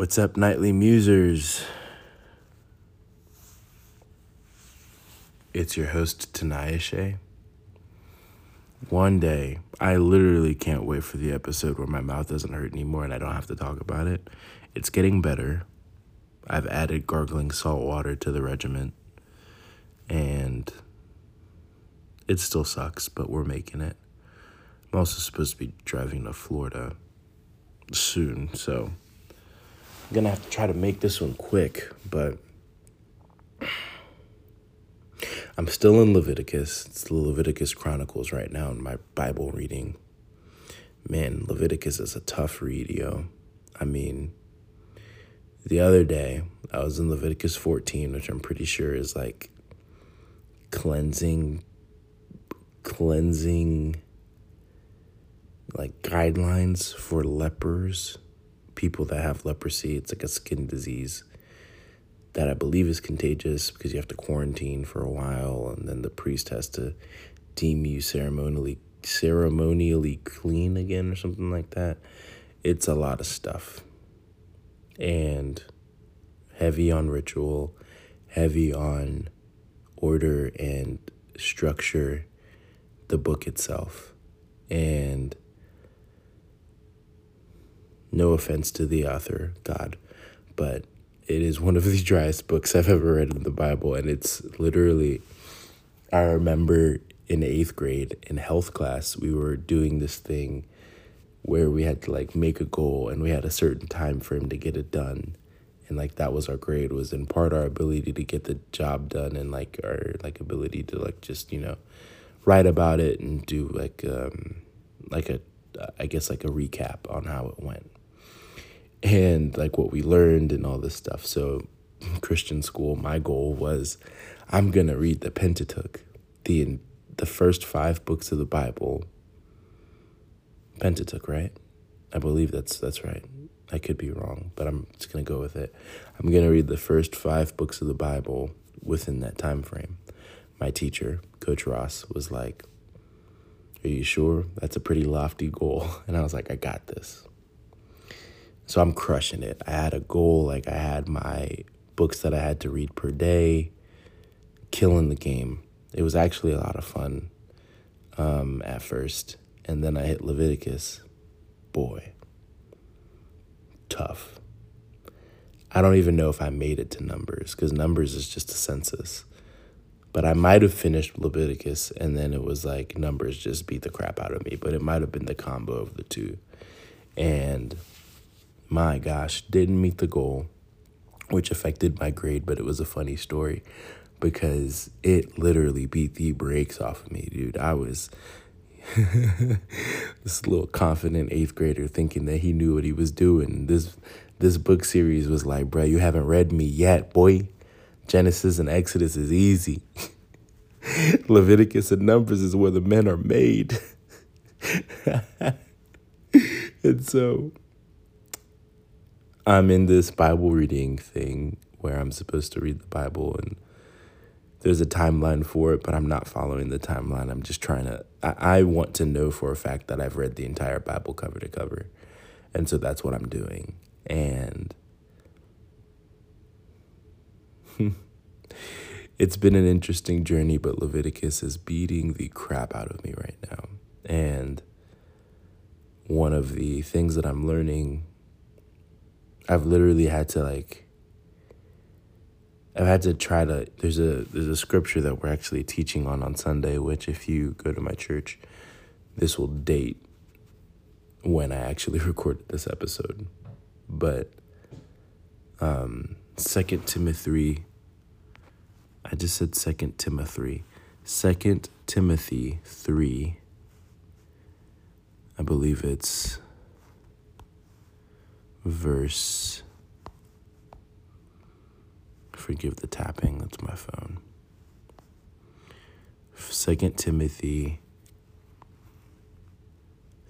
What's up, Knightly Musers? It's your host, Tanaya Shea. One day, I literally can't wait for the episode where my mouth doesn't hurt anymore and I don't have to talk about it. It's getting better. I've added gargling salt water to the regimen, and it still sucks, but we're making it. I'm also supposed to be driving to Florida soon, so I'm gonna have to try to make this one quick, but I'm still in Leviticus. It's the Leviticus Chronicles right now in my Bible reading. Man, Leviticus is a tough read, yo. I mean, the other day I was in Leviticus 14, which I'm pretty sure is like cleansing, cleansing, like guidelines for lepers, people that have leprosy. It's like a skin disease that I believe is contagious because you have to quarantine for a while, and then the priest has to deem you ceremonially ceremonially clean again or something like that. It's a lot of stuff. And heavy on ritual, heavy on order and structure the book itself. And no offense to the author, God, but it is one of the driest books I've ever read in the Bible. And it's literally, I remember in eighth grade in health class, we were doing this thing where we had to like make a goal and we had a certain time frame to get it done. And like that was our grade was in part our ability to get the job done and like our like ability to like just, you know, write about it and do like um like a I guess like a recap on how it went and like what we learned and all this stuff. So, Christian school, my goal was I'm going to read the Pentateuch, the the first 5 books of the Bible. Pentateuch, right? I believe that's that's right. I could be wrong, but I'm just going to go with it. I'm going to read the first 5 books of the Bible within that time frame. My teacher, Coach Ross, was like, "Are you sure? That's a pretty lofty goal." And I was like, "I got this." So I'm crushing it. I had a goal, like I had my books that I had to read per day, killing the game. It was actually a lot of fun um, at first. And then I hit Leviticus. Boy, tough. I don't even know if I made it to Numbers because Numbers is just a census. But I might have finished Leviticus and then it was like Numbers just beat the crap out of me. But it might have been the combo of the two. And my gosh, didn't meet the goal, which affected my grade, but it was a funny story because it literally beat the brakes off of me, dude. I was this little confident eighth grader thinking that he knew what he was doing. This this book series was like, bro, you haven't read me yet, boy. Genesis and Exodus is easy. Leviticus and Numbers is where the men are made. and so I'm in this Bible reading thing where I'm supposed to read the Bible and there's a timeline for it, but I'm not following the timeline. I'm just trying to, I, I want to know for a fact that I've read the entire Bible cover to cover. And so that's what I'm doing. And it's been an interesting journey, but Leviticus is beating the crap out of me right now. And one of the things that I'm learning I've literally had to like I've had to try to there's a there's a scripture that we're actually teaching on on Sunday which if you go to my church this will date when I actually recorded this episode. But um 2 Timothy I just said 2 Timothy. 2 Timothy 3 I believe it's verse. Forgive the tapping, that's my phone. Second Timothy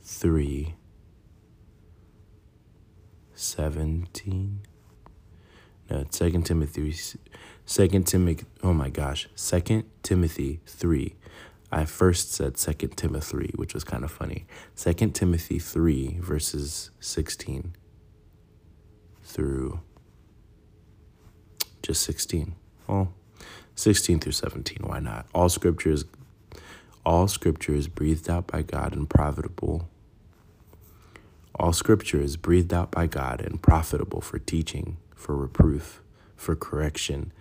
3 17. No, Second Timothy Second Timothy oh my gosh. Second Timothy 3. I first said Second Timothy, 3 which was kind of funny. Second Timothy 3 verses 16 through just 16. Well, 16 through 17, why not? All scripture is all scripture is breathed out by God and profitable. All scripture is breathed out by God and profitable for teaching, for reproof, for correction,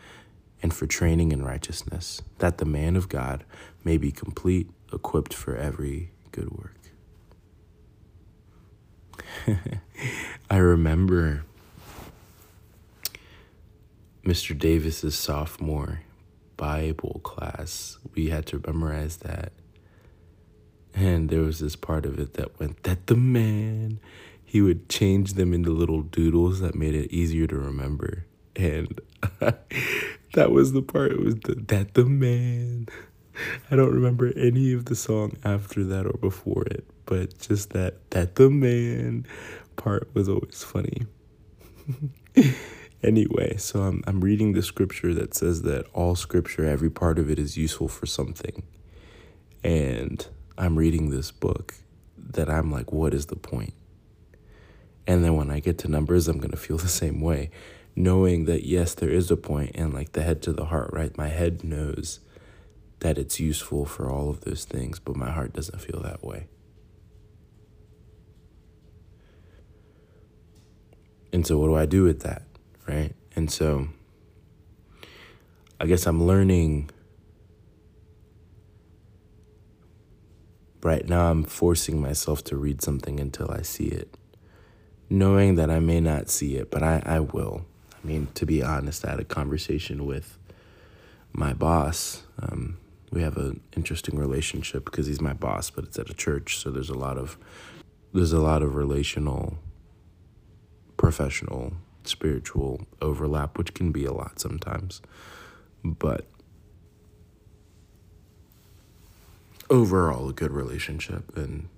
and for training in righteousness, that the man of God may be complete, equipped for every good work. I remember Mr. Davis's sophomore Bible class. We had to memorize that. And there was this part of it that went, that the man, he would change them into little doodles that made it easier to remember. And that was the part, it was the, that the man. I don't remember any of the song after that or before it, but just that, that the man part was always funny. anyway, so I'm, I'm reading the scripture that says that all scripture, every part of it is useful for something. And I'm reading this book that I'm like, what is the point? And then when I get to numbers, I'm going to feel the same way, knowing that yes, there is a point, and like the head to the heart, right? My head knows that it's useful for all of those things, but my heart doesn't feel that way. And so, what do I do with that? Right. And so, I guess I'm learning right now I'm forcing myself to read something until I see it, knowing that I may not see it, but I, I will. I mean, to be honest, I had a conversation with my boss. Um, we have an interesting relationship because he's my boss, but it's at a church, so there's a lot of there's a lot of relational, professional, spiritual overlap, which can be a lot sometimes, but overall a good relationship and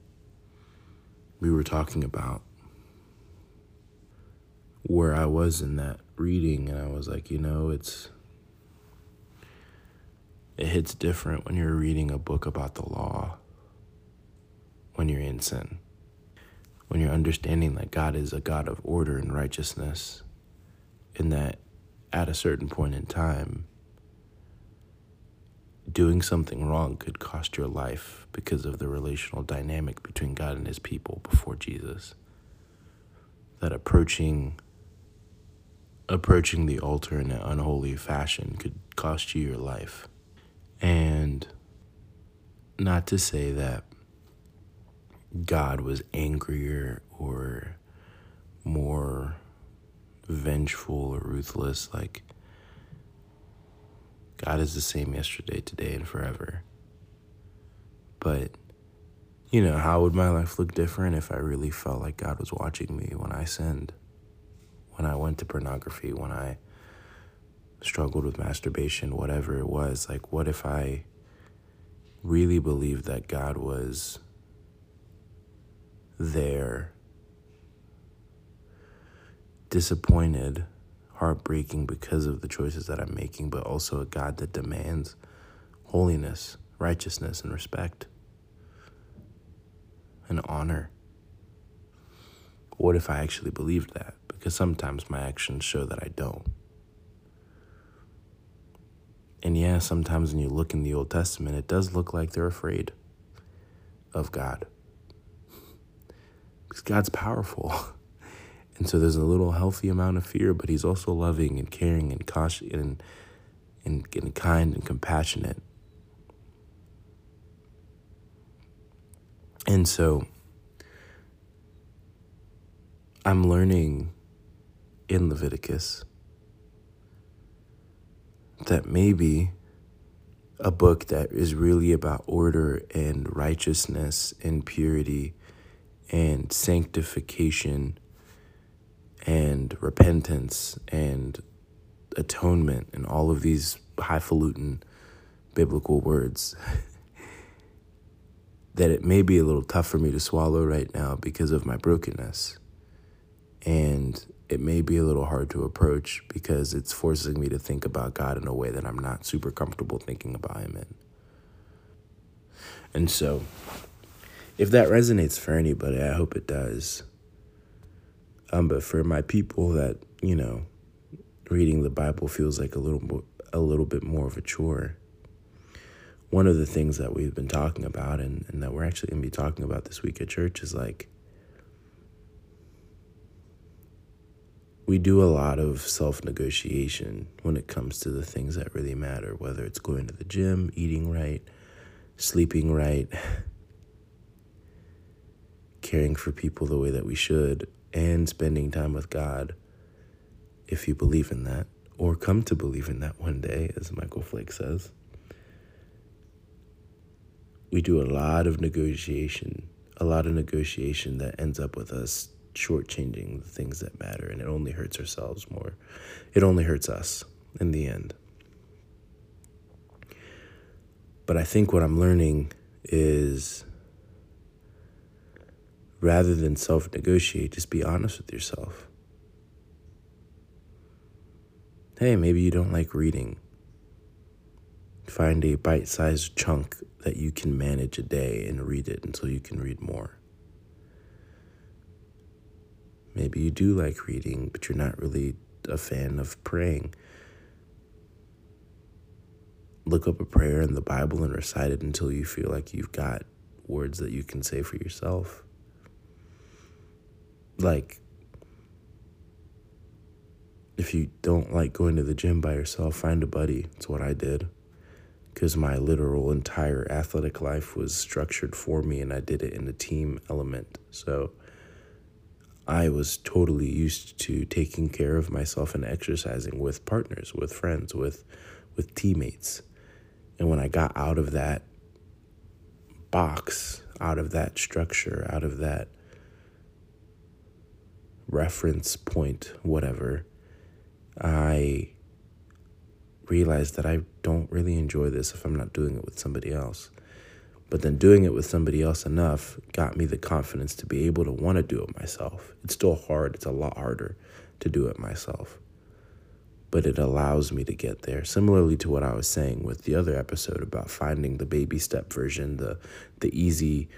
we were talking about where I was in that reading and I was like, you know, it's it hits different when you're reading a book about the law when you're in sin. When you're understanding that God is a God of order and righteousness and that at a certain point in time doing something wrong could cost your life because of the relational dynamic between God and his people before Jesus. That approaching approaching the altar in an unholy fashion could cost you your life. And not to say that God was angrier or more vengeful or ruthless like God is the same yesterday, today, and forever. But, you know, how would my life look different if I really felt like God was watching me when I sinned, when I went to pornography, when I struggled with masturbation, whatever it was? Like, what if I really believed that God was there, disappointed? heartbreaking because of the choices that I'm making, but also a God that demands holiness, righteousness, and respect and honor. What if I actually believed that? Because sometimes my actions show that I don't. And yeah, sometimes when you look in the Old Testament, it does look like they're afraid of God. Because God's powerful. And so there's a little healthy amount of fear, but he's also loving and caring and cautious and, and, and kind and compassionate. And so I'm learning in Leviticus that maybe a book that is really about order and righteousness and purity and sanctification and repentance and atonement and all of these highfalutin biblical words that it may be a little tough for me to swallow right now because of my brokenness. And it may be a little hard to approach because it's forcing me to think about God in a way that I'm not super comfortable thinking about Him in. And so, if that resonates for anybody, I hope it does. Um, but for my people that, you know, reading the Bible feels like a little a little bit more of a chore. One of the things that we've been talking about and, and that we're actually gonna be talking about this week at church is like we do a lot of self negotiation when it comes to the things that really matter, whether it's going to the gym, eating right, sleeping right, caring for people the way that we should, and spending time with God, if you believe in that, or come to believe in that one day, as Michael Flake says. We do a lot of negotiation, a lot of negotiation that ends up with us shortchanging the things that matter, and it only hurts ourselves more. It only hurts us in the end. But I think what I'm learning is rather than self negotiate, just be honest with yourself. Hey, maybe you don't like reading. Find a bite sized chunk that you can manage a day and read it until you can read more. Maybe you do like reading, but you're not really a fan of praying. Look up a prayer in the Bible and recite it until you feel like you've got words that you can say for yourself. Like, if you don't like going to the gym by yourself, find a buddy. It's what I did. Because my literal entire athletic life was structured for me and I did it in a team element. So, I was totally used to taking care of myself and exercising with partners, with friends, with with teammates. And when I got out of that box, out of that structure, out of that reference point, whatever, I realized that I don't really enjoy this if I'm not doing it with somebody else. But then doing it with somebody else enough got me the confidence to be able to want to do it myself. It's still hard, it's a lot harder to do it myself. But it allows me to get there. Similarly to what I was saying with the other episode about finding the baby step version, the the easy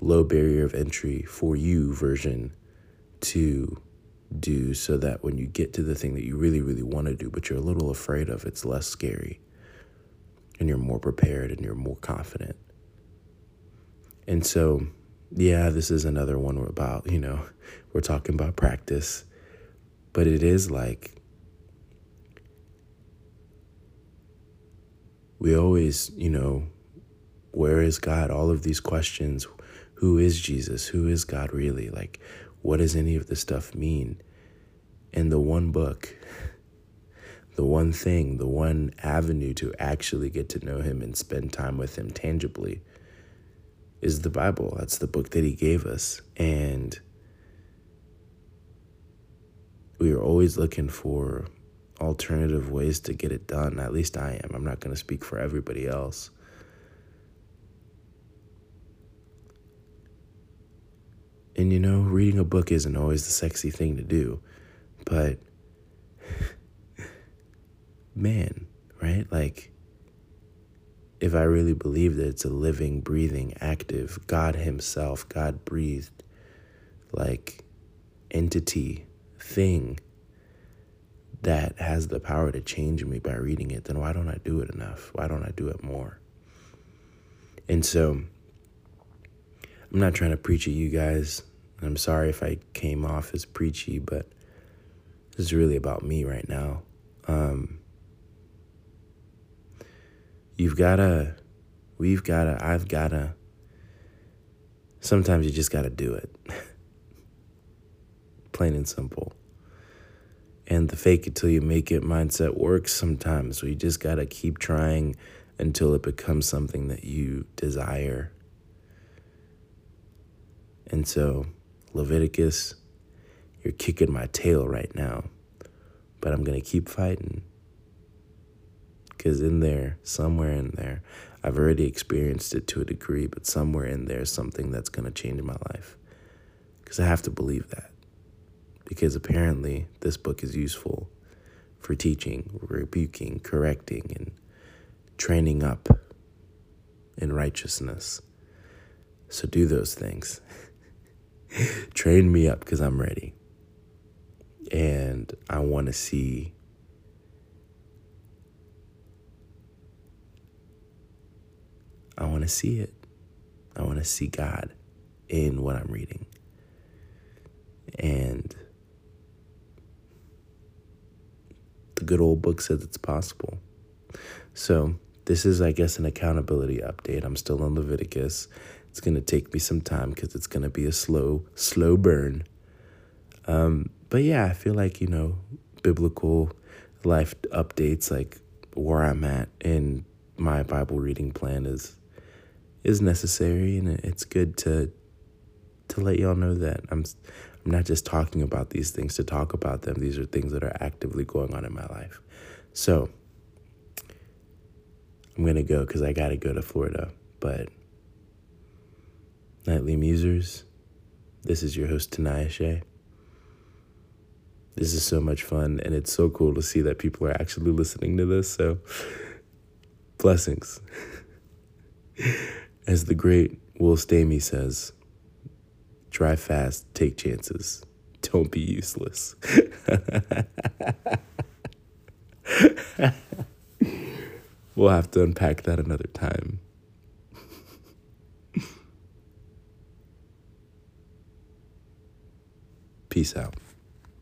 low barrier of entry for you version to do so that when you get to the thing that you really, really want to do, but you're a little afraid of, it's less scary and you're more prepared and you're more confident. And so, yeah, this is another one about, you know, we're talking about practice, but it is like we always, you know, where is God? All of these questions. Who is Jesus? Who is God really? Like, what does any of this stuff mean? And the one book, the one thing, the one avenue to actually get to know Him and spend time with Him tangibly is the Bible. That's the book that he gave us. And we are always looking for alternative ways to get it done. At least I am. I'm not going to speak for everybody else. And you know, reading a book isn't always the sexy thing to do, but man, right? Like, if I really believe that it's a living, breathing, active, God Himself, God breathed, like entity, thing that has the power to change me by reading it, then why don't I do it enough? Why don't I do it more? And so I'm not trying to preach at you guys. I'm sorry if I came off as preachy, but this is really about me right now. Um, You've gotta, we've gotta, I've gotta. Sometimes you just gotta do it. Plain and simple. And the fake it till you make it mindset works sometimes. So you just gotta keep trying until it becomes something that you desire. And so, Leviticus, you're kicking my tail right now, but I'm going to keep fighting. Because in there, somewhere in there, I've already experienced it to a degree, but somewhere in there is something that's going to change my life. Because I have to believe that. Because apparently, this book is useful for teaching, rebuking, correcting, and training up in righteousness. So do those things. Train me up because I'm ready. And I want to see I want to see it. I want to see God in what I'm reading. And the good old book says it's possible. So, this is, I guess, an accountability update. I'm still in Leviticus. It's going to take me some time because it's going to be a slow, slow burn. Um, but yeah, I feel like, you know, biblical life updates, like where I'm at in my Bible reading plan is is necessary and it's good to to let y'all know that I'm I'm not just talking about these things to talk about them. These are things that are actively going on in my life. So, I'm going to go cuz I got to go to Florida, but Knightly Musers, this is your host Tanaya Shea. This is so much fun and it's so cool to see that people are actually listening to this. So, blessings. As the great Will Stamey says, drive fast, take chances, don't be useless. we'll have to unpack that another time. Peace out.